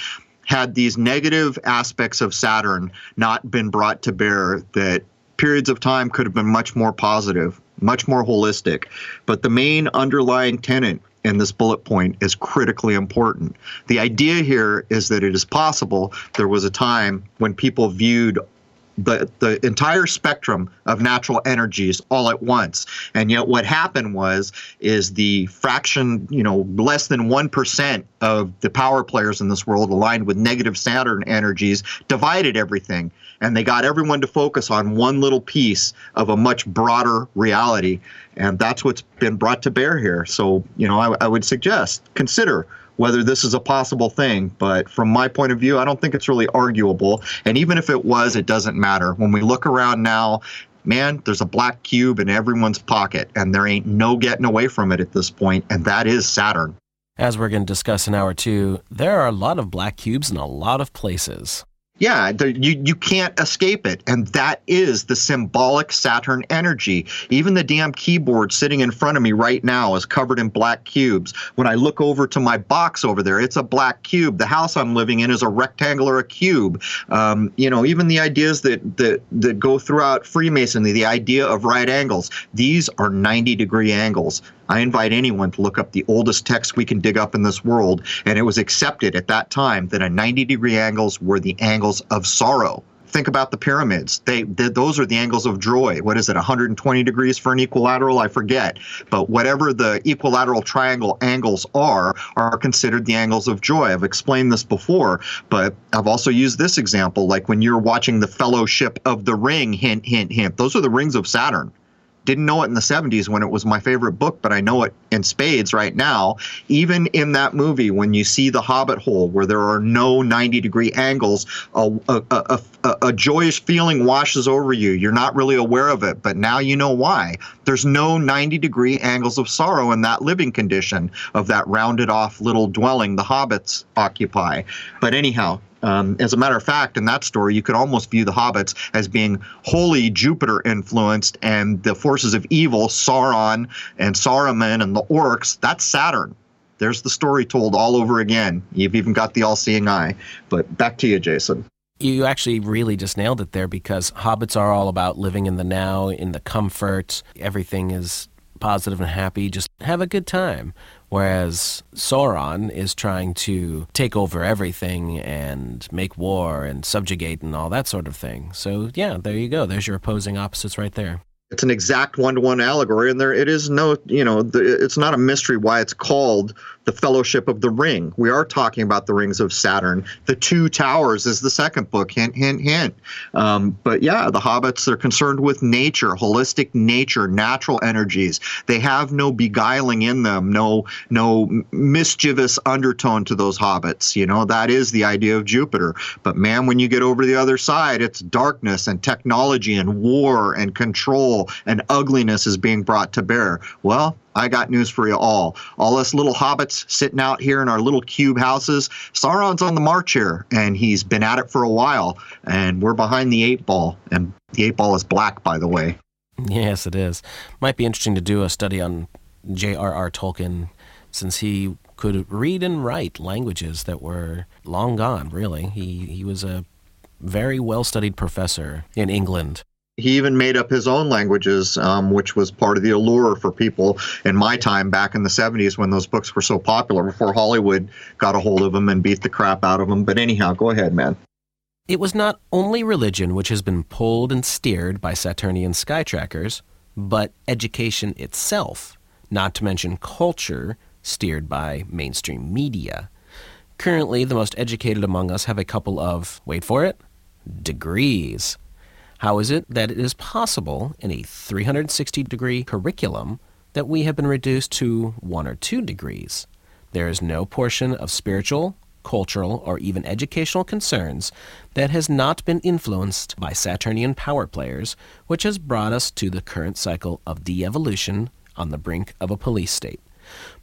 had these negative aspects of Saturn not been brought to bear, that periods of time could have been much more positive, much more holistic. But the main underlying tenet in this bullet point is critically important. The idea here is that it is possible there was a time when people viewed the, the entire spectrum of natural energies all at once. And yet what happened was is the fraction, you know, less than 1% of the power players in this world aligned with negative Saturn energies divided everything. And they got everyone to focus on one little piece of a much broader reality. And that's what's been brought to bear here. So, you know, I, I would suggest consider whether this is a possible thing. But from my point of view, I don't think it's really arguable. And even if it was, it doesn't matter. When we look around now, man, there's a black cube in everyone's pocket, and there ain't no getting away from it at this point, and that is Saturn. As we're going to discuss in hour two, there are a lot of black cubes in a lot of places. Yeah, you, you can't escape it. And that is the symbolic Saturn energy. Even the damn keyboard sitting in front of me right now is covered in black cubes. When I look over to my box over there, it's a black cube. The house I'm living in is a rectangle or a cube. Um, you know, even the ideas that, that, that go throughout Freemasonry, the idea of right angles, these are 90 degree angles. I invite anyone to look up the oldest text we can dig up in this world, and it was accepted at that time that a 90 degree angles were the angles of sorrow. Think about the pyramids. They, they, those are the angles of joy. What is it? 120 degrees for an equilateral? I forget. But whatever the equilateral triangle angles are, are considered the angles of joy. I've explained this before, but I've also used this example. Like when you're watching the Fellowship of the Ring, hint, hint, hint. Those are the rings of Saturn. Didn't know it in the 70s when it was my favorite book, but I know it in spades right now. Even in that movie, when you see the Hobbit hole where there are no 90 degree angles, a, a, a, a, joyous feeling washes over you. You're not really aware of it, but now you know why. There's no 90 degree angles of sorrow in that living condition of that rounded off little dwelling the hobbits occupy. But anyhow, um, as a matter of fact, in that story, you could almost view the hobbits as being wholly Jupiter influenced, and the forces of evil, Sauron and Saruman and the orcs, that's Saturn. There's the story told all over again. You've even got the all seeing eye. But back to you, Jason. You actually really just nailed it there because hobbits are all about living in the now, in the comfort. Everything is positive and happy. Just have a good time. Whereas Sauron is trying to take over everything and make war and subjugate and all that sort of thing. So, yeah, there you go. There's your opposing opposites right there. It's an exact one to one allegory, and there it is no, you know, the, it's not a mystery why it's called the Fellowship of the Ring. We are talking about the rings of Saturn. The Two Towers is the second book. Hint, hint, hint. Um, but yeah, the hobbits, they're concerned with nature, holistic nature, natural energies. They have no beguiling in them, no no mischievous undertone to those hobbits. You know that is the idea of Jupiter. But man, when you get over the other side, it's darkness and technology and war and control and ugliness is being brought to bear. Well, I got news for you all. All us little hobbits sitting out here in our little cube houses, Sauron's on the march here, and he's been at it for a while, and we're behind the eight ball. And the eight ball is black, by the way. Yes, it is. Might be interesting to do a study on J.R.R. Tolkien, since he could read and write languages that were long gone, really. He, he was a very well studied professor in England he even made up his own languages, um, which was part of the allure for people in my time back in the 70s when those books were so popular before Hollywood got a hold of them and beat the crap out of them. But anyhow, go ahead, man. It was not only religion which has been pulled and steered by Saturnian sky trackers, but education itself, not to mention culture, steered by mainstream media. Currently, the most educated among us have a couple of, wait for it, degrees. How is it that it is possible in a 360 degree curriculum that we have been reduced to one or two degrees? There is no portion of spiritual, cultural, or even educational concerns that has not been influenced by Saturnian power players, which has brought us to the current cycle of de evolution on the brink of a police state.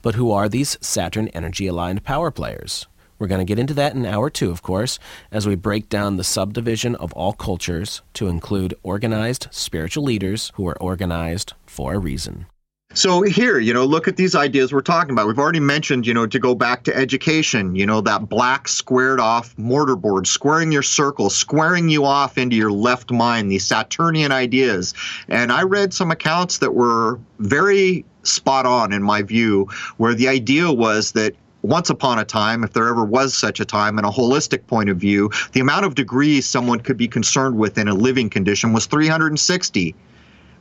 But who are these Saturn energy aligned power players? We're going to get into that in hour two, of course, as we break down the subdivision of all cultures to include organized spiritual leaders who are organized for a reason. So here, you know, look at these ideas we're talking about. We've already mentioned, you know, to go back to education, you know, that black squared off mortarboard, squaring your circle, squaring you off into your left mind, these Saturnian ideas. And I read some accounts that were very spot on in my view, where the idea was that once upon a time, if there ever was such a time, in a holistic point of view, the amount of degrees someone could be concerned with in a living condition was 360.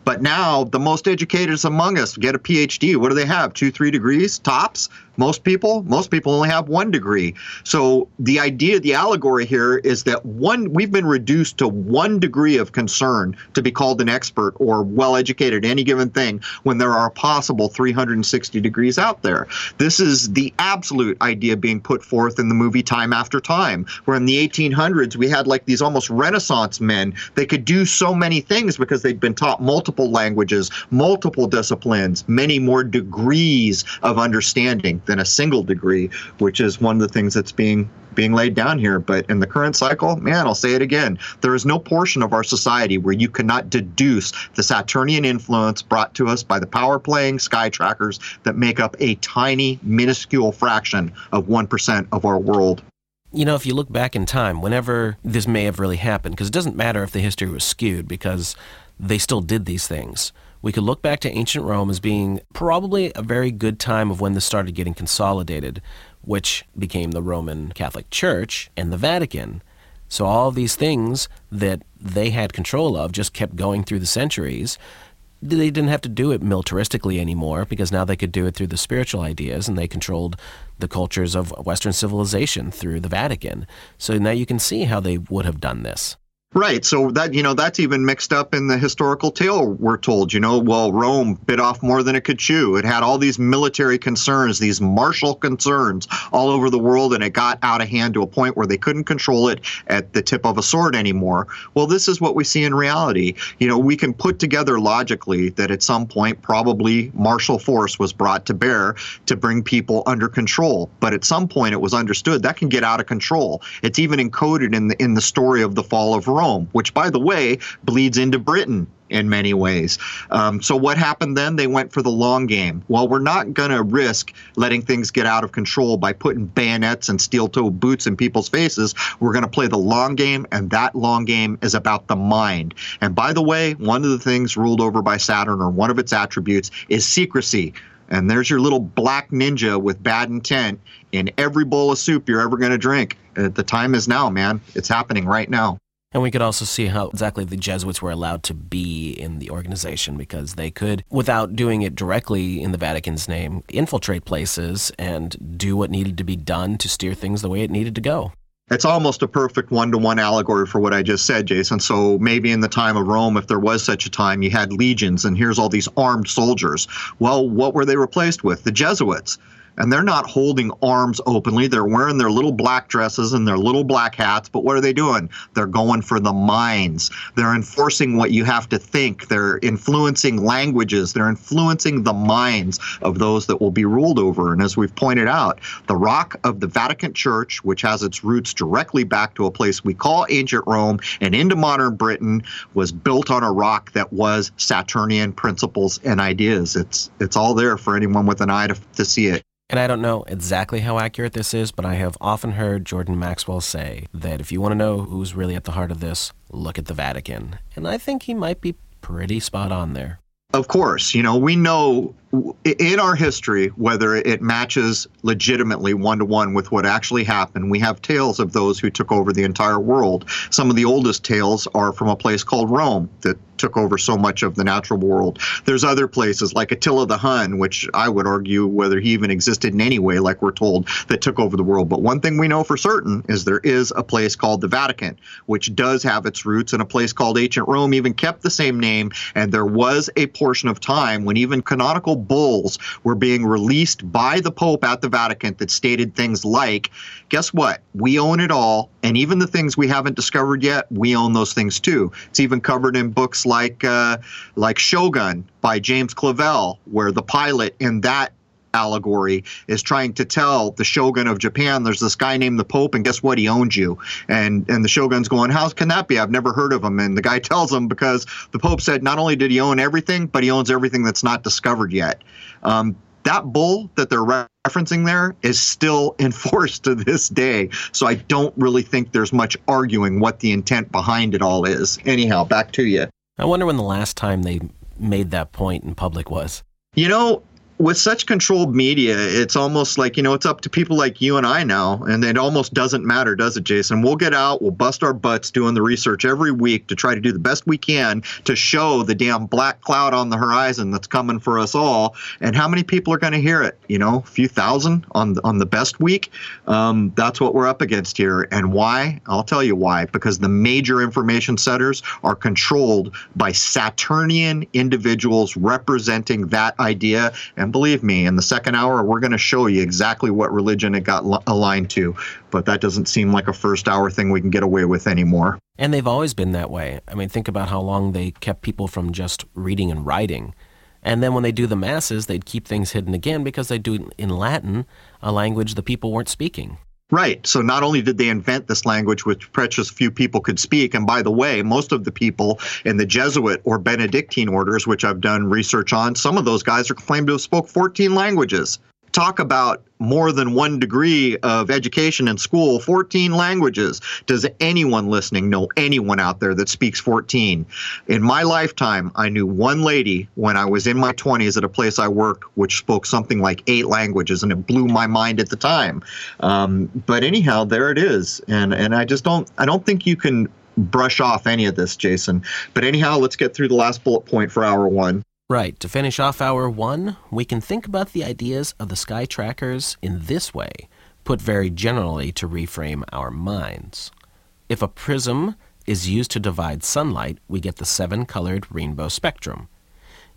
But now the most educated among us get a PhD. What do they have? Two, three degrees tops? Most people, most people only have one degree. So the idea, the allegory here is that one, we've been reduced to one degree of concern to be called an expert or well educated any given thing when there are possible 360 degrees out there. This is the absolute idea being put forth in the movie Time After Time, where in the 1800s we had like these almost Renaissance men. They could do so many things because they'd been taught multiple languages, multiple disciplines, many more degrees of understanding than a single degree, which is one of the things that's being being laid down here. But in the current cycle, man, I'll say it again. There is no portion of our society where you cannot deduce the Saturnian influence brought to us by the power playing sky trackers that make up a tiny, minuscule fraction of 1% of our world. You know, if you look back in time, whenever this may have really happened, because it doesn't matter if the history was skewed, because they still did these things we could look back to ancient Rome as being probably a very good time of when this started getting consolidated, which became the Roman Catholic Church and the Vatican. So all of these things that they had control of just kept going through the centuries. They didn't have to do it militaristically anymore because now they could do it through the spiritual ideas and they controlled the cultures of Western civilization through the Vatican. So now you can see how they would have done this. Right. So that, you know, that's even mixed up in the historical tale, we're told. You know, well, Rome bit off more than it could chew. It had all these military concerns, these martial concerns all over the world, and it got out of hand to a point where they couldn't control it at the tip of a sword anymore. Well, this is what we see in reality. You know, we can put together logically that at some point, probably martial force was brought to bear to bring people under control. But at some point, it was understood that can get out of control. It's even encoded in the, in the story of the fall of Rome. Rome, which, by the way, bleeds into Britain in many ways. Um, so what happened then? They went for the long game. Well, we're not going to risk letting things get out of control by putting bayonets and steel-toed boots in people's faces. We're going to play the long game, and that long game is about the mind. And by the way, one of the things ruled over by Saturn, or one of its attributes, is secrecy. And there's your little black ninja with bad intent in every bowl of soup you're ever going to drink. The time is now, man. It's happening right now. And we could also see how exactly the Jesuits were allowed to be in the organization because they could, without doing it directly in the Vatican's name, infiltrate places and do what needed to be done to steer things the way it needed to go. It's almost a perfect one to one allegory for what I just said, Jason. So maybe in the time of Rome, if there was such a time, you had legions and here's all these armed soldiers. Well, what were they replaced with? The Jesuits and they're not holding arms openly. They're wearing their little black dresses and their little black hats, but what are they doing? They're going for the minds. They're enforcing what you have to think. They're influencing languages. They're influencing the minds of those that will be ruled over. And as we've pointed out, the rock of the Vatican Church, which has its roots directly back to a place we call ancient Rome and into modern Britain, was built on a rock that was Saturnian principles and ideas. It's it's all there for anyone with an eye to, to see it. And I don't know exactly how accurate this is, but I have often heard Jordan Maxwell say that if you want to know who's really at the heart of this, look at the Vatican. And I think he might be pretty spot on there. Of course, you know, we know in our history, whether it matches legitimately one to one with what actually happened, we have tales of those who took over the entire world. Some of the oldest tales are from a place called Rome that took over so much of the natural world. There's other places like Attila the Hun, which I would argue whether he even existed in any way, like we're told, that took over the world. But one thing we know for certain is there is a place called the Vatican, which does have its roots in a place called ancient Rome, even kept the same name. And there was a portion of time when even canonical bulls were being released by the Pope at the Vatican that stated things like, guess what? We own it all. And even the things we haven't discovered yet, we own those things too. It's even covered in books like uh, like Shogun by James Clavell, where the pilot in that allegory is trying to tell the shogun of Japan there's this guy named the Pope, and guess what? He owns you. And and the shogun's going, how can that be? I've never heard of him. And the guy tells him because the Pope said not only did he own everything, but he owns everything that's not discovered yet. Um, that bull that they're referencing there is still enforced to this day. So I don't really think there's much arguing what the intent behind it all is. Anyhow, back to you. I wonder when the last time they made that point in public was. You know, with such controlled media, it's almost like, you know, it's up to people like you and I now. And it almost doesn't matter, does it, Jason? We'll get out, we'll bust our butts doing the research every week to try to do the best we can to show the damn black cloud on the horizon that's coming for us all. And how many people are going to hear it? You know, a few thousand on, on the best week. Um, that's what we're up against here. And why? I'll tell you why. Because the major information centers are controlled by Saturnian individuals representing that idea. And believe me, in the second hour, we're going to show you exactly what religion it got aligned to. But that doesn't seem like a first hour thing we can get away with anymore. And they've always been that way. I mean, think about how long they kept people from just reading and writing. And then when they do the masses, they'd keep things hidden again because they do it in Latin, a language the people weren't speaking. Right. So not only did they invent this language, which precious few people could speak, and by the way, most of the people in the Jesuit or Benedictine orders, which I've done research on, some of those guys are claimed to have spoke 14 languages talk about more than one degree of education in school, 14 languages. Does anyone listening know anyone out there that speaks 14? In my lifetime, I knew one lady when I was in my 20s at a place I worked, which spoke something like eight languages, and it blew my mind at the time. Um, but anyhow, there it is, and and I just don't I don't think you can brush off any of this, Jason. But anyhow, let's get through the last bullet point for hour one. Right, to finish off hour one, we can think about the ideas of the sky trackers in this way, put very generally to reframe our minds. If a prism is used to divide sunlight, we get the seven colored rainbow spectrum.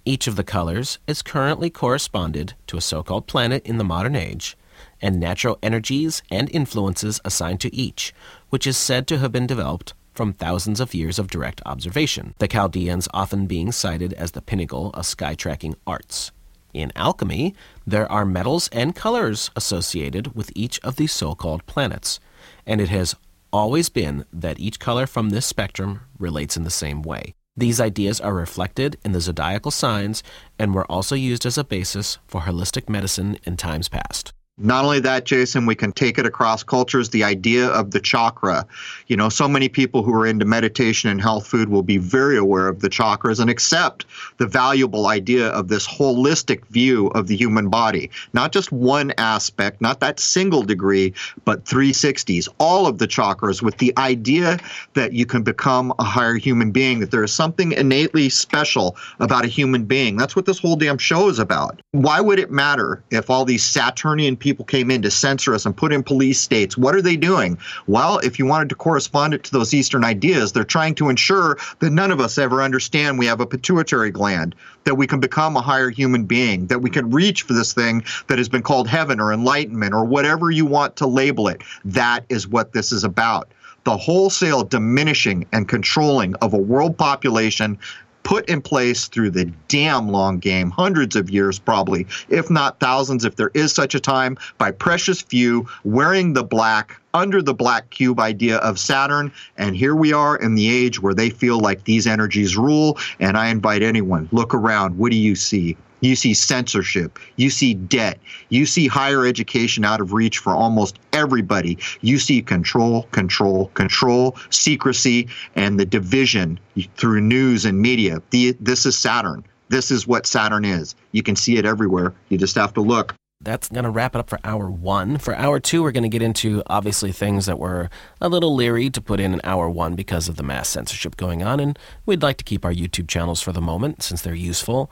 Each of the colors is currently corresponded to a so called planet in the modern age, and natural energies and influences assigned to each, which is said to have been developed from thousands of years of direct observation, the Chaldeans often being cited as the pinnacle of sky tracking arts. In alchemy, there are metals and colors associated with each of these so called planets, and it has always been that each color from this spectrum relates in the same way. These ideas are reflected in the zodiacal signs and were also used as a basis for holistic medicine in times past. Not only that, Jason, we can take it across cultures. The idea of the chakra. You know, so many people who are into meditation and health food will be very aware of the chakras and accept the valuable idea of this holistic view of the human body. Not just one aspect, not that single degree, but 360s, all of the chakras with the idea that you can become a higher human being, that there is something innately special about a human being. That's what this whole damn show is about. Why would it matter if all these Saturnian people people came in to censor us and put in police states. What are they doing? Well, if you wanted to correspond it to those Eastern ideas, they're trying to ensure that none of us ever understand we have a pituitary gland, that we can become a higher human being, that we can reach for this thing that has been called heaven or enlightenment or whatever you want to label it. That is what this is about the wholesale diminishing and controlling of a world population put in place through the damn long game, hundreds of years probably, if not thousands, if there is such a time, by precious few wearing the black under the black cube idea of Saturn. And here we are in the age where they feel like these energies rule. And I invite anyone, look around. What do you see? You see censorship. You see debt. You see higher education out of reach for almost everybody. You see control, control, control, secrecy, and the division through news and media. The, this is Saturn. This is what Saturn is. You can see it everywhere. You just have to look. That's going to wrap it up for hour one. For hour two, we're going to get into obviously things that we're a little leery to put in in hour one because of the mass censorship going on, and we'd like to keep our YouTube channels for the moment since they're useful.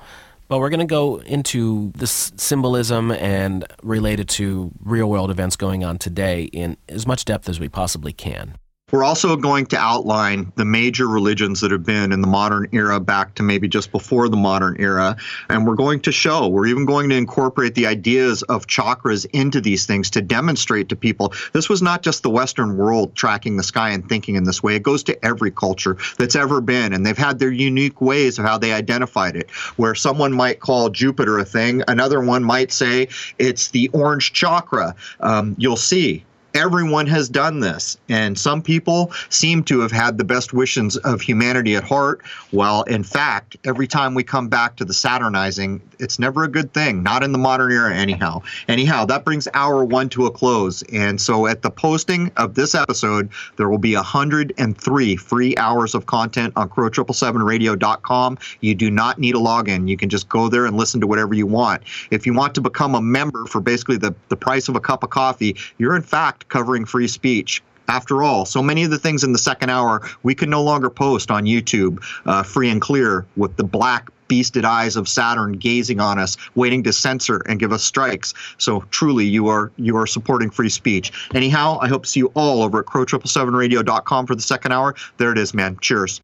But we're going to go into this symbolism and related to real world events going on today in as much depth as we possibly can. We're also going to outline the major religions that have been in the modern era back to maybe just before the modern era. And we're going to show, we're even going to incorporate the ideas of chakras into these things to demonstrate to people this was not just the Western world tracking the sky and thinking in this way. It goes to every culture that's ever been. And they've had their unique ways of how they identified it. Where someone might call Jupiter a thing, another one might say it's the orange chakra. Um, you'll see everyone has done this. And some people seem to have had the best wishes of humanity at heart, while in fact, every time we come back to the Saturnizing, it's never a good thing, not in the modern era, anyhow. Anyhow, that brings hour one to a close. And so at the posting of this episode, there will be 103 free hours of content on crow777radio.com. You do not need a login. You can just go there and listen to whatever you want. If you want to become a member for basically the, the price of a cup of coffee, you're in fact covering free speech. After all, so many of the things in the second hour we can no longer post on YouTube uh, free and clear with the black beasted eyes of Saturn gazing on us, waiting to censor and give us strikes. So truly, you are you are supporting free speech. Anyhow, I hope to see you all over at crow777radio.com for the second hour. There it is, man. Cheers.